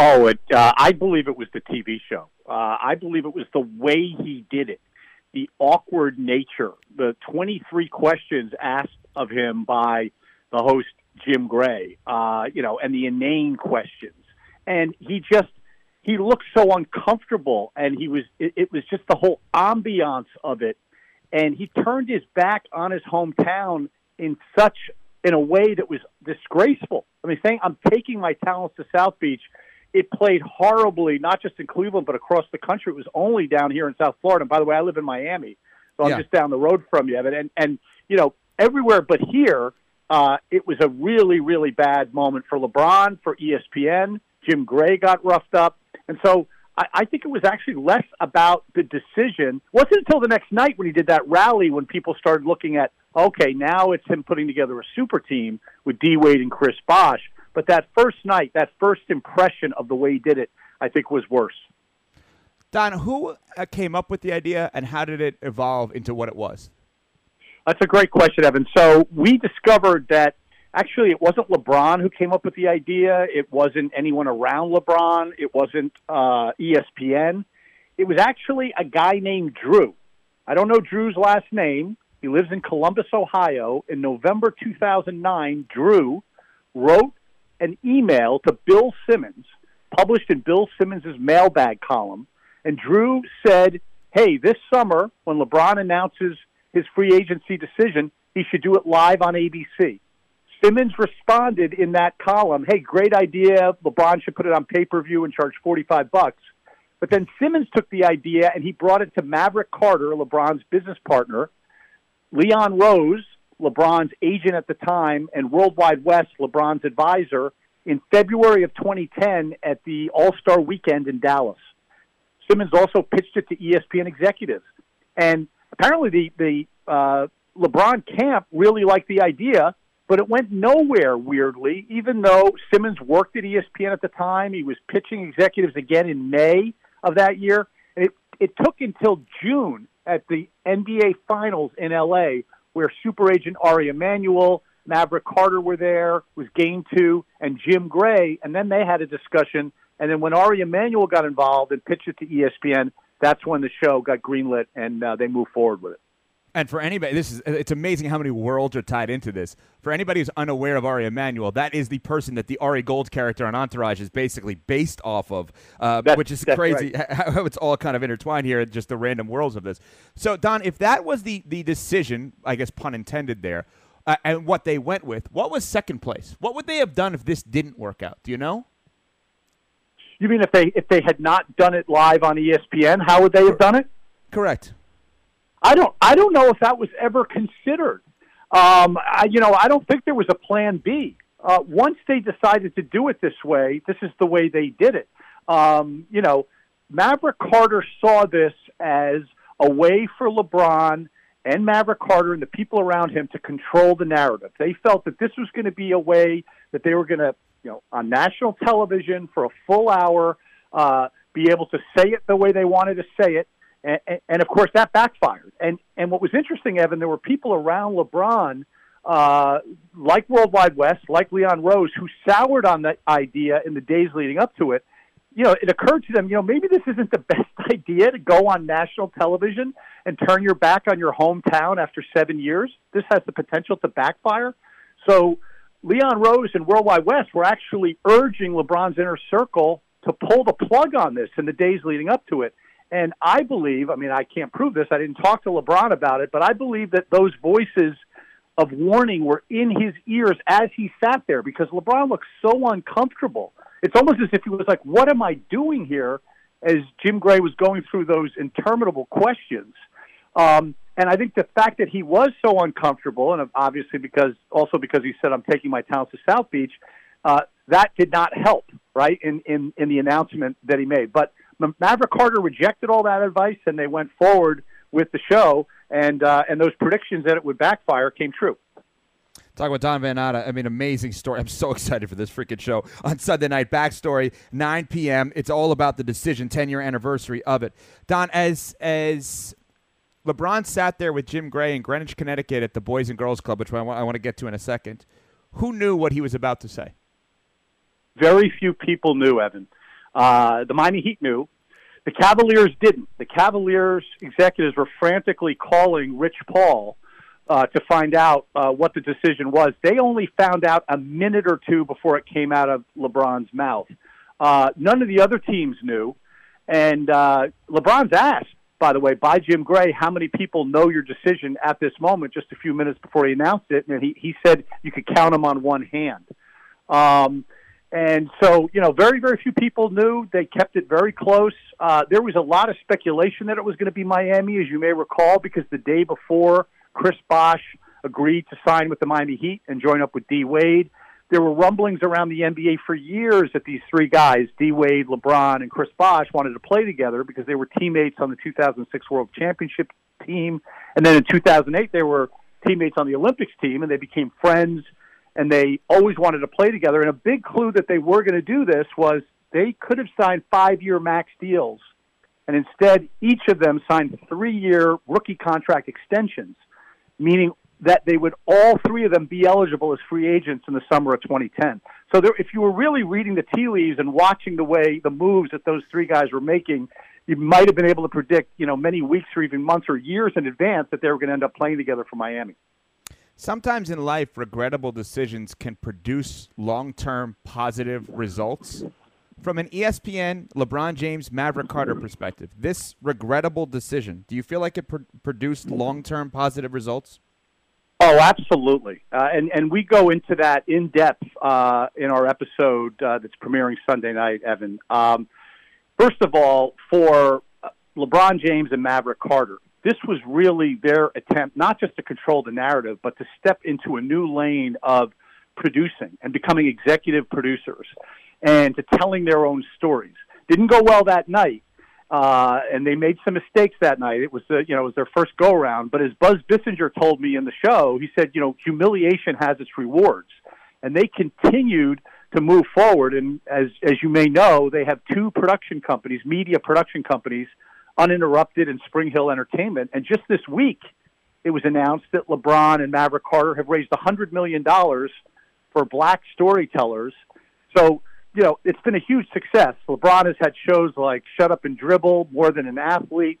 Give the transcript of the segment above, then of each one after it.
Oh, it, uh, I believe it was the TV show. Uh, I believe it was the way he did it, the awkward nature, the 23 questions asked of him by the host Jim Gray, uh, you know, and the inane questions, and he just he looked so uncomfortable, and he was it, it was just the whole ambiance of it, and he turned his back on his hometown in such in a way that was disgraceful. I mean, saying I'm taking my talents to South Beach it played horribly, not just in Cleveland, but across the country. It was only down here in South Florida. And by the way, I live in Miami, so I'm Yeah. just down the road from you. Evan. And, and, you know, everywhere but here, uh, it was a really, really bad moment for LeBron, for ESPN. Jim Gray got roughed up. And so I, I think it was actually less about the decision. It wasn't until the next night when he did that rally when people started looking at, okay, now it's him putting together a super team with D Wade and Chris Bosh. But that first night, that first impression of the way he did it, I think was worse. Don, who uh, came up with the idea, and how did it evolve into what it was? That's a great question, Evan. So we discovered that actually it wasn't LeBron who came up with the idea. It wasn't anyone around LeBron. It wasn't uh, ESPN. It was actually a guy named Drew. I don't know Drew's last name. He lives in Columbus, Ohio. In November 2009, Drew wrote an email to Bill Simmons, published in Bill Simmons' mailbag column. And Drew said, Hey, this summer, when LeBron announces his free agency decision, he should do it live on ABC. Simmons responded in that column, "Hey, great idea. LeBron should put it on pay-per-view and charge 45 bucks." But then Simmons took the idea and he brought it to Maverick Carter, LeBron's business partner, Leon Rose, LeBron's agent at the time, and World Wide Wes, LeBron's advisor, in February of 2010 at the All Star Weekend in Dallas. Simmons also pitched it to ESPN executives, and apparently the the uh, LeBron camp really liked the idea, but it went nowhere. Weirdly, even though Simmons worked at ESPN at the time, he was pitching executives again in May of that year. And it it took until June at the NBA Finals in LA, where super agent Ari Emanuel, Maverick Carter were there, was Game Two, and Jim Gray, and then they had a discussion. And then when Ari Emanuel got involved and pitched it to ESPN, that's when the show got greenlit and uh, they moved forward with it. And for anybody, this is it's amazing how many worlds are tied into this. For anybody who's unaware of Ari Emanuel, that is the person that the Ari Gold character on Entourage is basically based off of, uh, which is crazy how it's all kind of intertwined here, just the random worlds of this. So, Don, if that was the the decision, I guess pun intended there, uh, and what they went with, what was second place? What would they have done if this didn't work out? Do you know? You mean if they if they had not done it live on ESPN, how would they have done it? Correct. I don't I don't know if that was ever considered. Um, I, you know, I don't think there was a plan B. Uh, once they decided to do it this way, this is the way they did it. Um, you know, Maverick Carter saw this as a way for LeBron and Maverick Carter and the people around him to control the narrative. They felt that this was going to be a way that they were going to, you know, on national television for a full hour, uh, be able to say it the way they wanted to say it. And, and, of course, that backfired. And and what was interesting, Evan, there were people around LeBron, uh, like World Wide Wes, like Leon Rose, who soured on that idea in the days leading up to it. You know, it occurred to them, you know, maybe this isn't the best idea to go on national television and turn your back on your hometown after seven years. This has the potential to backfire. So Leon Rose and World Wide Wes were actually urging LeBron's inner circle to pull the plug on this in the days leading up to it. And I believe, I mean, I can't prove this. I didn't talk to LeBron about it, but I believe that those voices of warning were in his ears as he sat there because LeBron looked so uncomfortable. It's almost as if he was like, What am I doing here? as Jim Gray was going through those interminable questions. Um, and I think the fact that he was so uncomfortable, and obviously because also because he said, I'm taking my talents to South Beach, uh, that did not help, right, in, in, in the announcement that he made. But Maverick Carter rejected all that advice, and they went forward with the show, and, uh, and those predictions that it would backfire came true. Talk about Don Van Natta. I mean, amazing story. I'm so excited for this freaking show on Sunday night. Backstory, 9 p.m. It's all about the decision, 10 year anniversary of it. Don, as as LeBron sat there with Jim Gray in Greenwich, Connecticut, at the Boys and Girls Club, which I want, I want to get to in a second. Who knew what he was about to say? very few people knew Evan. Uh, the Miami Heat knew. The Cavaliers didn't. The Cavaliers executives were frantically calling Rich Paul uh, to find out uh, what the decision was. They only found out a minute or two before it came out of LeBron's mouth. Uh, none of the other teams knew. And uh, LeBron's asked, by the way, by Jim Gray, how many people know your decision at this moment, just a few minutes before he announced it. And he, he said you could count them on one hand. Um, and so, you know, very, very few people knew. They kept it very close. Uh, there was a lot of speculation that it was going to be Miami, as you may recall, because the day before, Chris Bosh agreed to sign with the Miami Heat and join up with D Wade. There were rumblings around the NBA for years that these three guys, D Wade, LeBron, and Chris Bosh, wanted to play together because they were teammates on the 2006 World Championship team. And then in 2008, they were teammates on the Olympics team, and they became friends and they always wanted to play together. And a big clue that they were going to do this was they could have signed five year max deals. And instead, each of them signed three year rookie contract extensions, meaning that they would all three of them be eligible as free agents in the summer of 2010. So there, if you were really reading the tea leaves and watching the way the moves that those three guys were making, you might have been able to predict, you know, many weeks or even months or years in advance that they were going to end up playing together for Miami. Sometimes in life, regrettable decisions can produce long term positive results. From an ESPN, LeBron James, Maverick Carter perspective, this regrettable decision, do you feel like it pr- produced long term positive results? Oh, absolutely. Uh, and, and we go into that in depth uh, in our episode uh, that's premiering Sunday night, Evan. Um, first of all, for uh, LeBron James and Maverick Carter, this was really their attempt not just to control the narrative, but to step into a new lane of producing and becoming executive producers and to telling their own stories. Didn't go well that night, uh, and they made some mistakes that night. It was you know it was their first go around. But as Buzz Bissinger told me in the show, he said you know humiliation has its rewards, and they continued to move forward. And as as you may know, they have two production companies, media production companies uninterrupted in SpringHill Entertainment. And just this week, it was announced that LeBron and Maverick Carter have raised $100 million for black storytellers. So, you know, it's been a huge success. LeBron has had shows like Shut Up and Dribble, More Than an Athlete,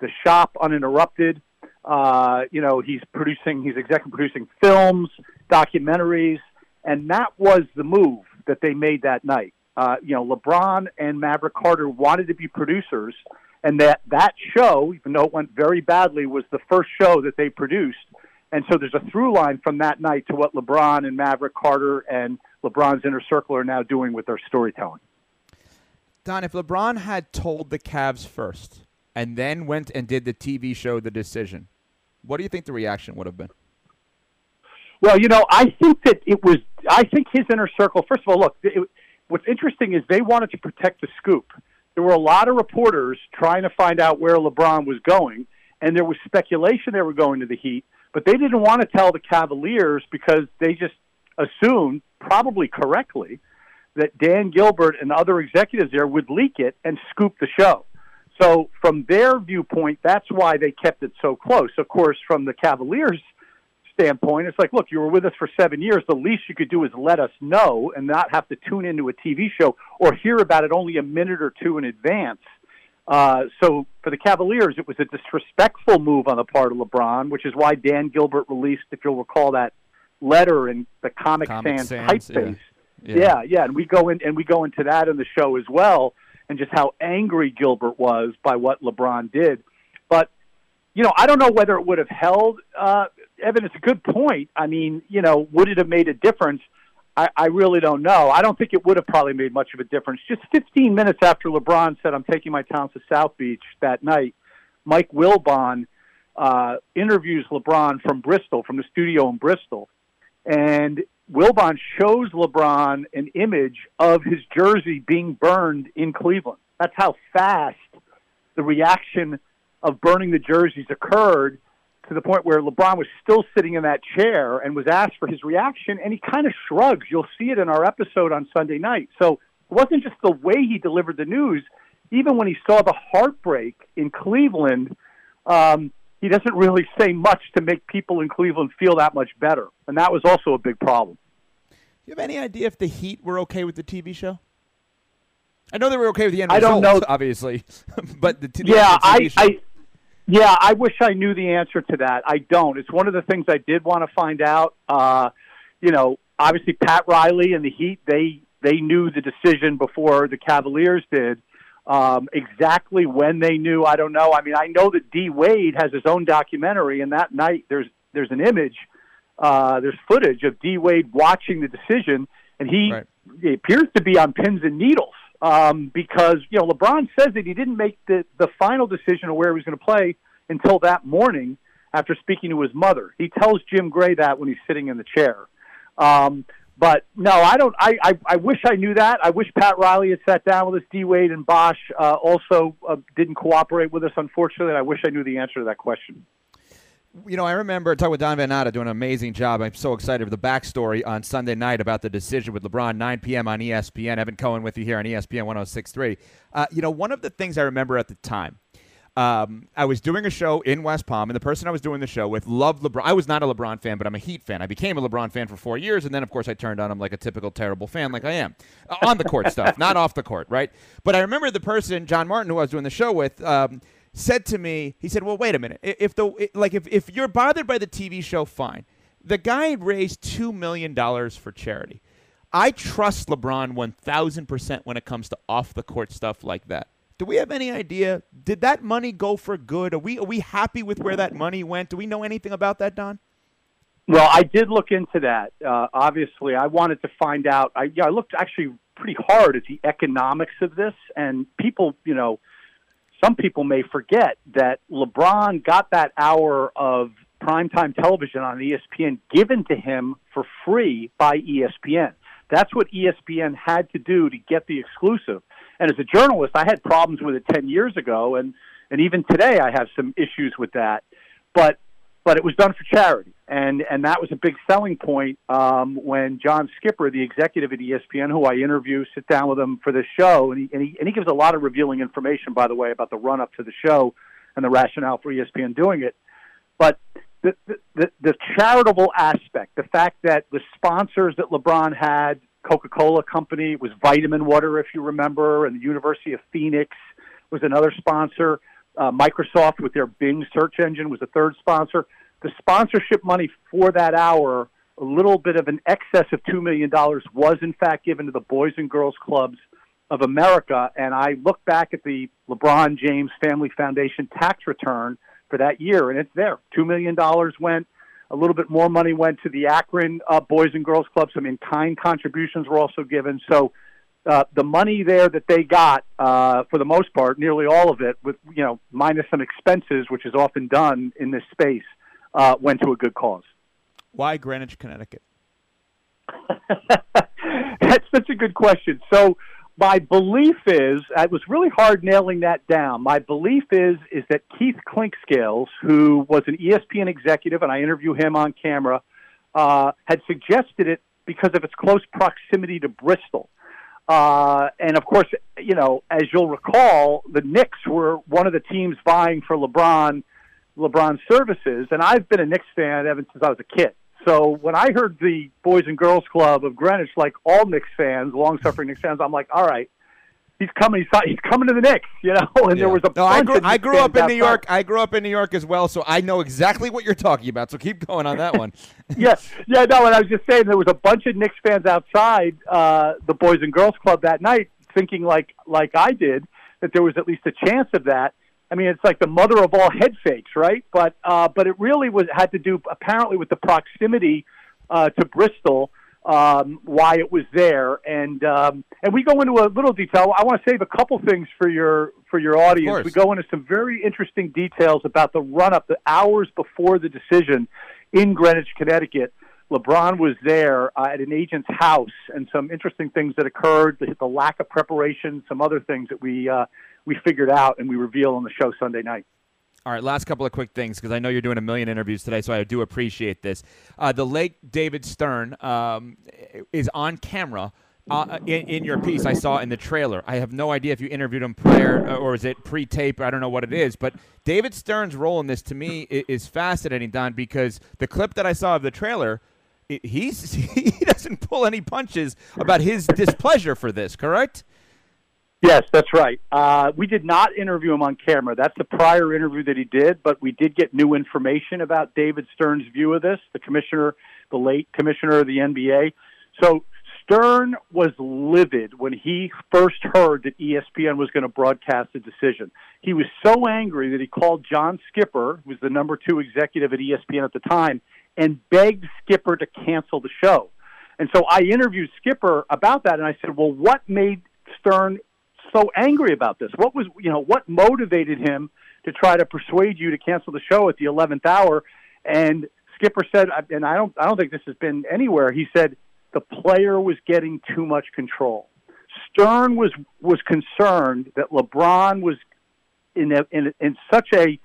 The Shop Uninterrupted. Uh, you know, he's producing, he's executive producing films, documentaries, and that was the move that they made that night. Uh, you know, LeBron and Maverick Carter wanted to be producers, and that that show, even though it went very badly, was the first show that they produced. And so there's a through line from that night to what LeBron and Maverick Carter and LeBron's inner circle are now doing with their storytelling. Don, if LeBron had told the Cavs first and then went and did the TV show The Decision, what do you think the reaction would have been? Well, you know, I think that it was. I think his inner circle. First of all, look. It, what's interesting is they wanted to protect the scoop there were a lot of reporters trying to find out where LeBron was going, and there was speculation they were going to the Heat, but they didn't want to tell the Cavaliers because they just assumed, probably correctly, that Dan Gilbert and other executives there would leak it and scoop the show. So, from their viewpoint, that's why they kept it so close. Of course, from the Cavaliers' standpoint, it's like, look, you were with us for seven years. The least you could do is let us know and not have to tune into a TV show or hear about it only a minute or two in advance. Uh, so for the Cavaliers, it was a disrespectful move on the part of LeBron, which is why Dan Gilbert released, if you'll recall, that letter in the Comic, Comic Sans, Sans typeface. Yeah. Yeah. yeah, yeah, and we go in and we go into that in the show as well, and just how angry Gilbert was by what LeBron did. But you know, I don't know whether it would have held. Uh, Evan, it's a good point. I mean, you know, would it have made a difference? I, I really don't know. I don't think it would have probably made much of a difference. Just 15 minutes after LeBron said, "I'm taking my talents to South Beach" that night, Mike Wilbon uh, interviews LeBron from Bristol, from the studio in Bristol, and Wilbon shows LeBron an image of his jersey being burned in Cleveland. That's how fast the reaction of burning the jerseys occurred to the point where LeBron was still sitting in that chair and was asked for his reaction, and he kind of shrugs. You'll see it in our episode on Sunday night. So it wasn't just the way he delivered the news. Even when he saw the heartbreak in Cleveland, um, he doesn't really say much to make people in Cleveland feel that much better. And that was also a big problem. Do you have any idea if the Heat were okay with the TV show? I know they were okay with the end I result, don't know. obviously, but the, the yeah, I, show- I, yeah, I wish I knew the answer to that. I don't. It's one of the things I did want to find out. Uh, you know, obviously Pat Riley and the Heat they they knew the decision before the Cavaliers did. Um, exactly when they knew, I don't know. I mean, I know that D Wade has his own documentary, and that night there's there's an image, uh, there's footage of D Wade watching the decision, and he, Right. he appears to be on pins and needles um, because you know LeBron says that he didn't make the the final decision of where he was going to play until that morning after speaking to his mother. He tells Jim Gray that when he's sitting in the chair. Um, but no, I don't. I, I I wish I knew that. I wish Pat Riley had sat down with us. D Wade and Bosh uh, also uh, didn't cooperate with us. Unfortunately, I wish I knew the answer to that question. You know, I remember talking with Don Van Natta doing an amazing job. I'm so excited for the backstory on Sunday night about the decision with LeBron, 9 p.m. on ESPN. Evan Cohen with you here on ESPN 1063. Uh, you know, one of the things I remember at the time, um, I was doing a show in West Palm, and the person I was doing the show with loved LeBron. I was not a LeBron fan, but I'm a Heat fan. I became a LeBron fan for four years, and then, of course, I turned on him like a typical terrible fan, like I am. Uh, on the court stuff, not off the court, right? But I remember the person, John Martin, who I was doing the show with, um, said to me, he said, "Well, wait a minute. If the like, if if you're bothered by the TV show, fine. The guy raised two million dollars for charity. I trust LeBron one thousand percent when it comes to off the court stuff like that. Do we have any idea? Did that money go for good? Are we are we happy with where that money went? Do we know anything about that, Don? Well, I did look into that. Uh, obviously, I wanted to find out. I, yeah, I looked actually pretty hard at the economics of this, and people, you know, some people may forget that LeBron got that hour of primetime television on ESPN given to him for free by ESPN. That's what ESPN had to do to get the exclusive. And as a journalist, I had problems with it 10 years ago, and, and even today I have some issues with that. But but it was done for charity, and and that was a big selling point um, when John Skipper, the executive at ESPN, who I interview, sit down with him for this show, and he and he, and he gives a lot of revealing information, by the way, about the run up to the show and the rationale for ESPN doing it. But the, the the charitable aspect, the fact that the sponsors that LeBron had, Coca Cola Company, was Vitamin Water, if you remember, and the University of Phoenix was another sponsor. Uh, Microsoft with their Bing search engine was a third sponsor. The sponsorship money for that hour, a little bit of an excess of $2 million, was in fact given to the Boys and Girls Clubs of America. And I look back at the LeBron James Family Foundation tax return for that year, and it's there. $2 million went. A little bit more money went to the Akron uh, Boys and Girls Club. Some in-kind contributions were also given. So uh, the money there that they got, uh, for the most part, nearly all of it, with you know minus some expenses, which is often done in this space, uh, went to a good cause. Why Greenwich, Connecticut? That's such a good question. So my belief is it was really hard nailing that down. My belief is is that Keith Clinkscales, who was an ESPN executive, and I interview him on camera, uh, had suggested it because of its close proximity to Bristol. Uh, and of course, you know, as you'll recall, the Knicks were one of the teams vying for LeBron, LeBron's services. And I've been a Knicks fan ever since I was a kid. So when I heard the Boys and Girls Club of Greenwich, like all Knicks fans, long-suffering Knicks fans, I'm like, all right, he's coming. He's, he's coming to the Knicks, you know. And there was a no. I grew, I grew up in New. York. I grew up in New York as well, so I know exactly what you're talking about. So keep going on that one. yeah, yeah, no, and I was just saying there was a bunch of Knicks fans outside uh, the Boys and Girls Club that night, thinking like like I did that there was at least a chance of that. I mean, it's like the mother of all head fakes, right? But uh, but it really was had to do apparently with the proximity uh, to Bristol, um, why it was there, and um, and we go into a little detail. I want to save a couple things for your for your audience. We go into some very interesting details about the run up, the hours before the decision in Greenwich, Connecticut. LeBron was there uh, at an agent's house, and some interesting things that occurred, the, the lack of preparation, some other things that we uh, we figured out and we reveal on the show Sunday night. All right, last couple of quick things because I know you're doing a million interviews today, so I do appreciate this. Uh, the late David Stern um, is on camera. Uh, in, in your piece, I saw in the trailer. I have no idea if you interviewed him prior uh, or is it pre-tape. I don't know what it is, but David Stern's role in this to me is fascinating, Don, because the clip that I saw of the trailer, he's he doesn't pull any punches about his displeasure for this. Correct? Yes, that's right. Uh, we did not interview him on camera. That's the prior interview that he did, but we did get new information about David Stern's view of this, the commissioner, the late commissioner of the NBA. So Stern was livid when he first heard that ESPN was going to broadcast the decision. He was so angry that he called John Skipper, who was the number two executive at ESPN at the time, and begged Skipper to cancel the show. And so I interviewed Skipper about that, and I said, "Well, what made Stern so angry about this? What was, you know, what motivated him to try to persuade you to cancel the show at the 11th hour? And Skipper said, and I don't, I don't think this has been anywhere. He said the player was getting too much control. Stern was was concerned that LeBron was in a, in, in such a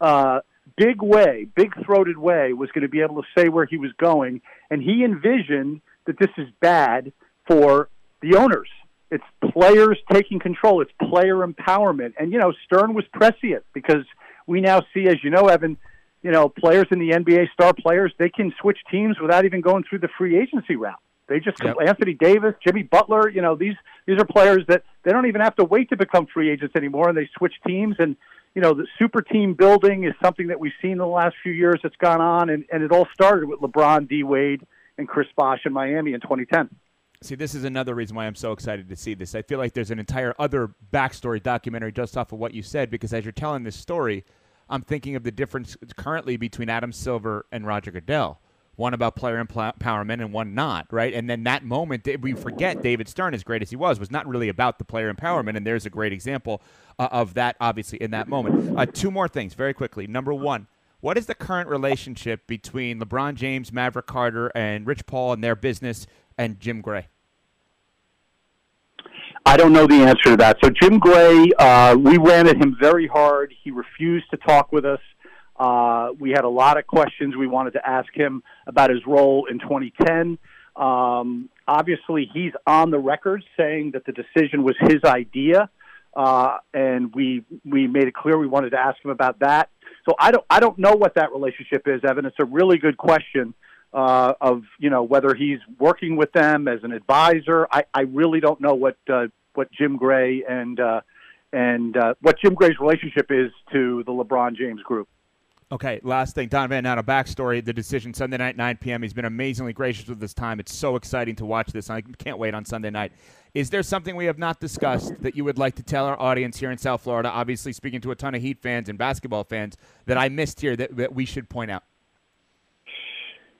uh, big way, big throated way, was going to be able to say where he was going, and he envisioned that this is bad for the owners it's players taking control. It's player empowerment. And, you know, Stern was prescient because we now see, as you know, Evan, you know, players in the NBA, star players, they can switch teams without even going through the free agency route. They just yep. Anthony Davis, Jimmy Butler, you know, these these are players that they don't even have to wait to become free agents anymore and they switch teams and you know, the super team building is something that we've seen in the last few years that's gone on and, and it all started with LeBron, D Wade, and Chris Bosh in Miami in 2010. See, this is another reason why I'm so excited to see this. I feel like there's an entire other backstory documentary just off of what you said because as you're telling this story, I'm thinking of the difference currently between Adam Silver and Roger Goodell. One about player empowerment and one not, right? And then that moment, we forget David Stern, as great as he was, was not really about the player empowerment. And there's a great example uh, of that, obviously, in that moment. Uh, two more things, very quickly. Number one, what is the current relationship between LeBron James, Maverick Carter, and Rich Paul and their business and Jim Gray? I don't know the answer to that. So Jim Gray, uh, we ran at him very hard. He refused to talk with us. Uh, we had a lot of questions we wanted to ask him about his role in 2010. Um, obviously, he's on the record saying that the decision was his idea, uh, and we we made it clear we wanted to ask him about that. So I don't I don't know what that relationship is, Evan. It's a really good question uh, of you know whether he's working with them as an advisor. I, I really don't know what uh, what Jim Gray and uh, and uh, what Jim Gray's relationship is to the LeBron James group. Okay, last thing, Don Van Natta, backstory, the decision Sunday night, 9 p.m. He's been amazingly gracious with this time. It's so exciting to watch this. I can't wait on Sunday night. Is there something we have not discussed that you would like to tell our audience here in South Florida, obviously speaking to a ton of Heat fans and basketball fans, that I missed here that, that we should point out?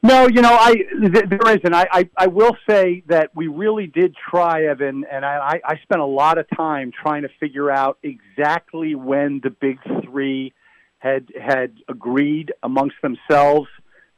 No, you know, I there isn't. I, I I will say that we really did try, Evan, and I I spent a lot of time trying to figure out exactly when the big three had had agreed amongst themselves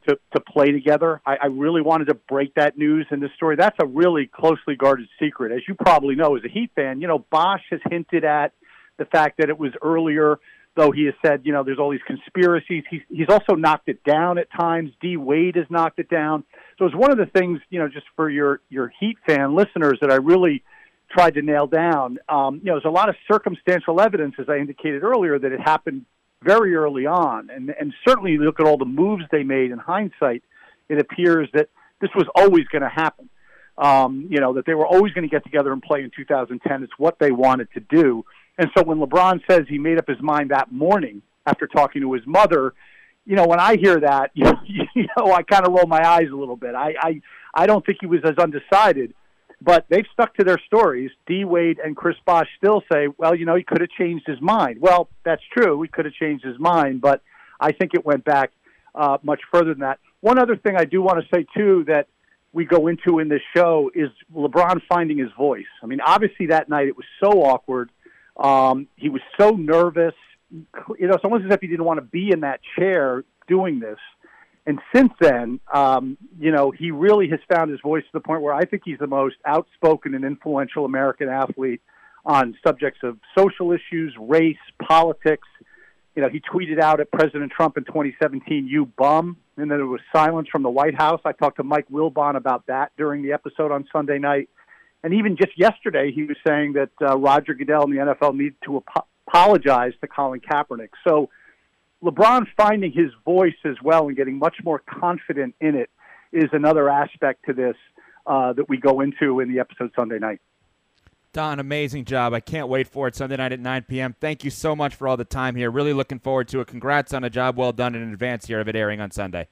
to to play together. I, I really wanted to break that news in this story. That's a really closely guarded secret, as you probably know as a Heat fan. You know, Bosh has hinted at the fact that it was earlier though he has said, you know, there's all these conspiracies. He's he's also knocked it down at times. D Wade has knocked it down. So it's one of the things, you know, just for your your Heat fan listeners that I really tried to nail down. Um, you know, there's a lot of circumstantial evidence, as I indicated earlier, that it happened very early on, and and certainly look at all the moves they made in hindsight. It appears that this was always going to happen. Um, you know, that they were always going to get together and play in 2010. It's what they wanted to do. And so when LeBron says he made up his mind that morning after talking to his mother, you know, when I hear that, you know, I kind of roll my eyes a little bit. I, I, I don't think he was as undecided, but they've stuck to their stories. D Wade and Chris Bosh still say, well, you know, he could have changed his mind. Well, that's true. He could have changed his mind, but I think it went back uh, much further than that. One other thing I do want to say too that we go into in this show is LeBron finding his voice. I mean, obviously that night it was so awkward um, he was so nervous. You know, it's almost as if he didn't want to be in that chair doing this. And since then, um, you know, he really has found his voice to the point where I think he's the most outspoken and influential American athlete on subjects of social issues, race, politics. You know, he tweeted out at President Trump in 2017, "You bum," and then there was silence from the White House. I talked to Mike Wilbon about that during the episode on Sunday night. And even just yesterday, he was saying that uh, Roger Goodell and the NFL need to ap- apologize to Colin Kaepernick. So LeBron finding his voice as well and getting much more confident in it is another aspect to this uh, that we go into in the episode Sunday night. Don, amazing job. I can't wait for it Sunday night at 9 p.m. Thank you so much for all the time here. Really looking forward to it. Congrats on a job well done in advance here of it airing on Sunday.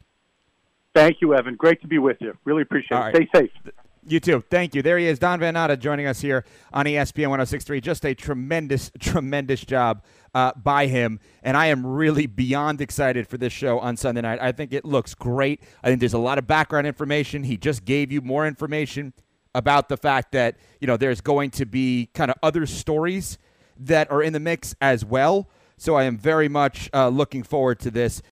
Thank you, Evan. Great to be with you. Really appreciate all it. Right. Stay safe. You too. Thank you. There he is, Don Van Natta, joining us here on ESPN 1063. Just a tremendous, tremendous job uh, by him. And I am really beyond excited for this show on Sunday night. I think it looks great. I think there's a lot of background information. He just gave you more information about the fact that you know there's going to be kind of other stories that are in the mix as well. So I am very much uh, looking forward to this.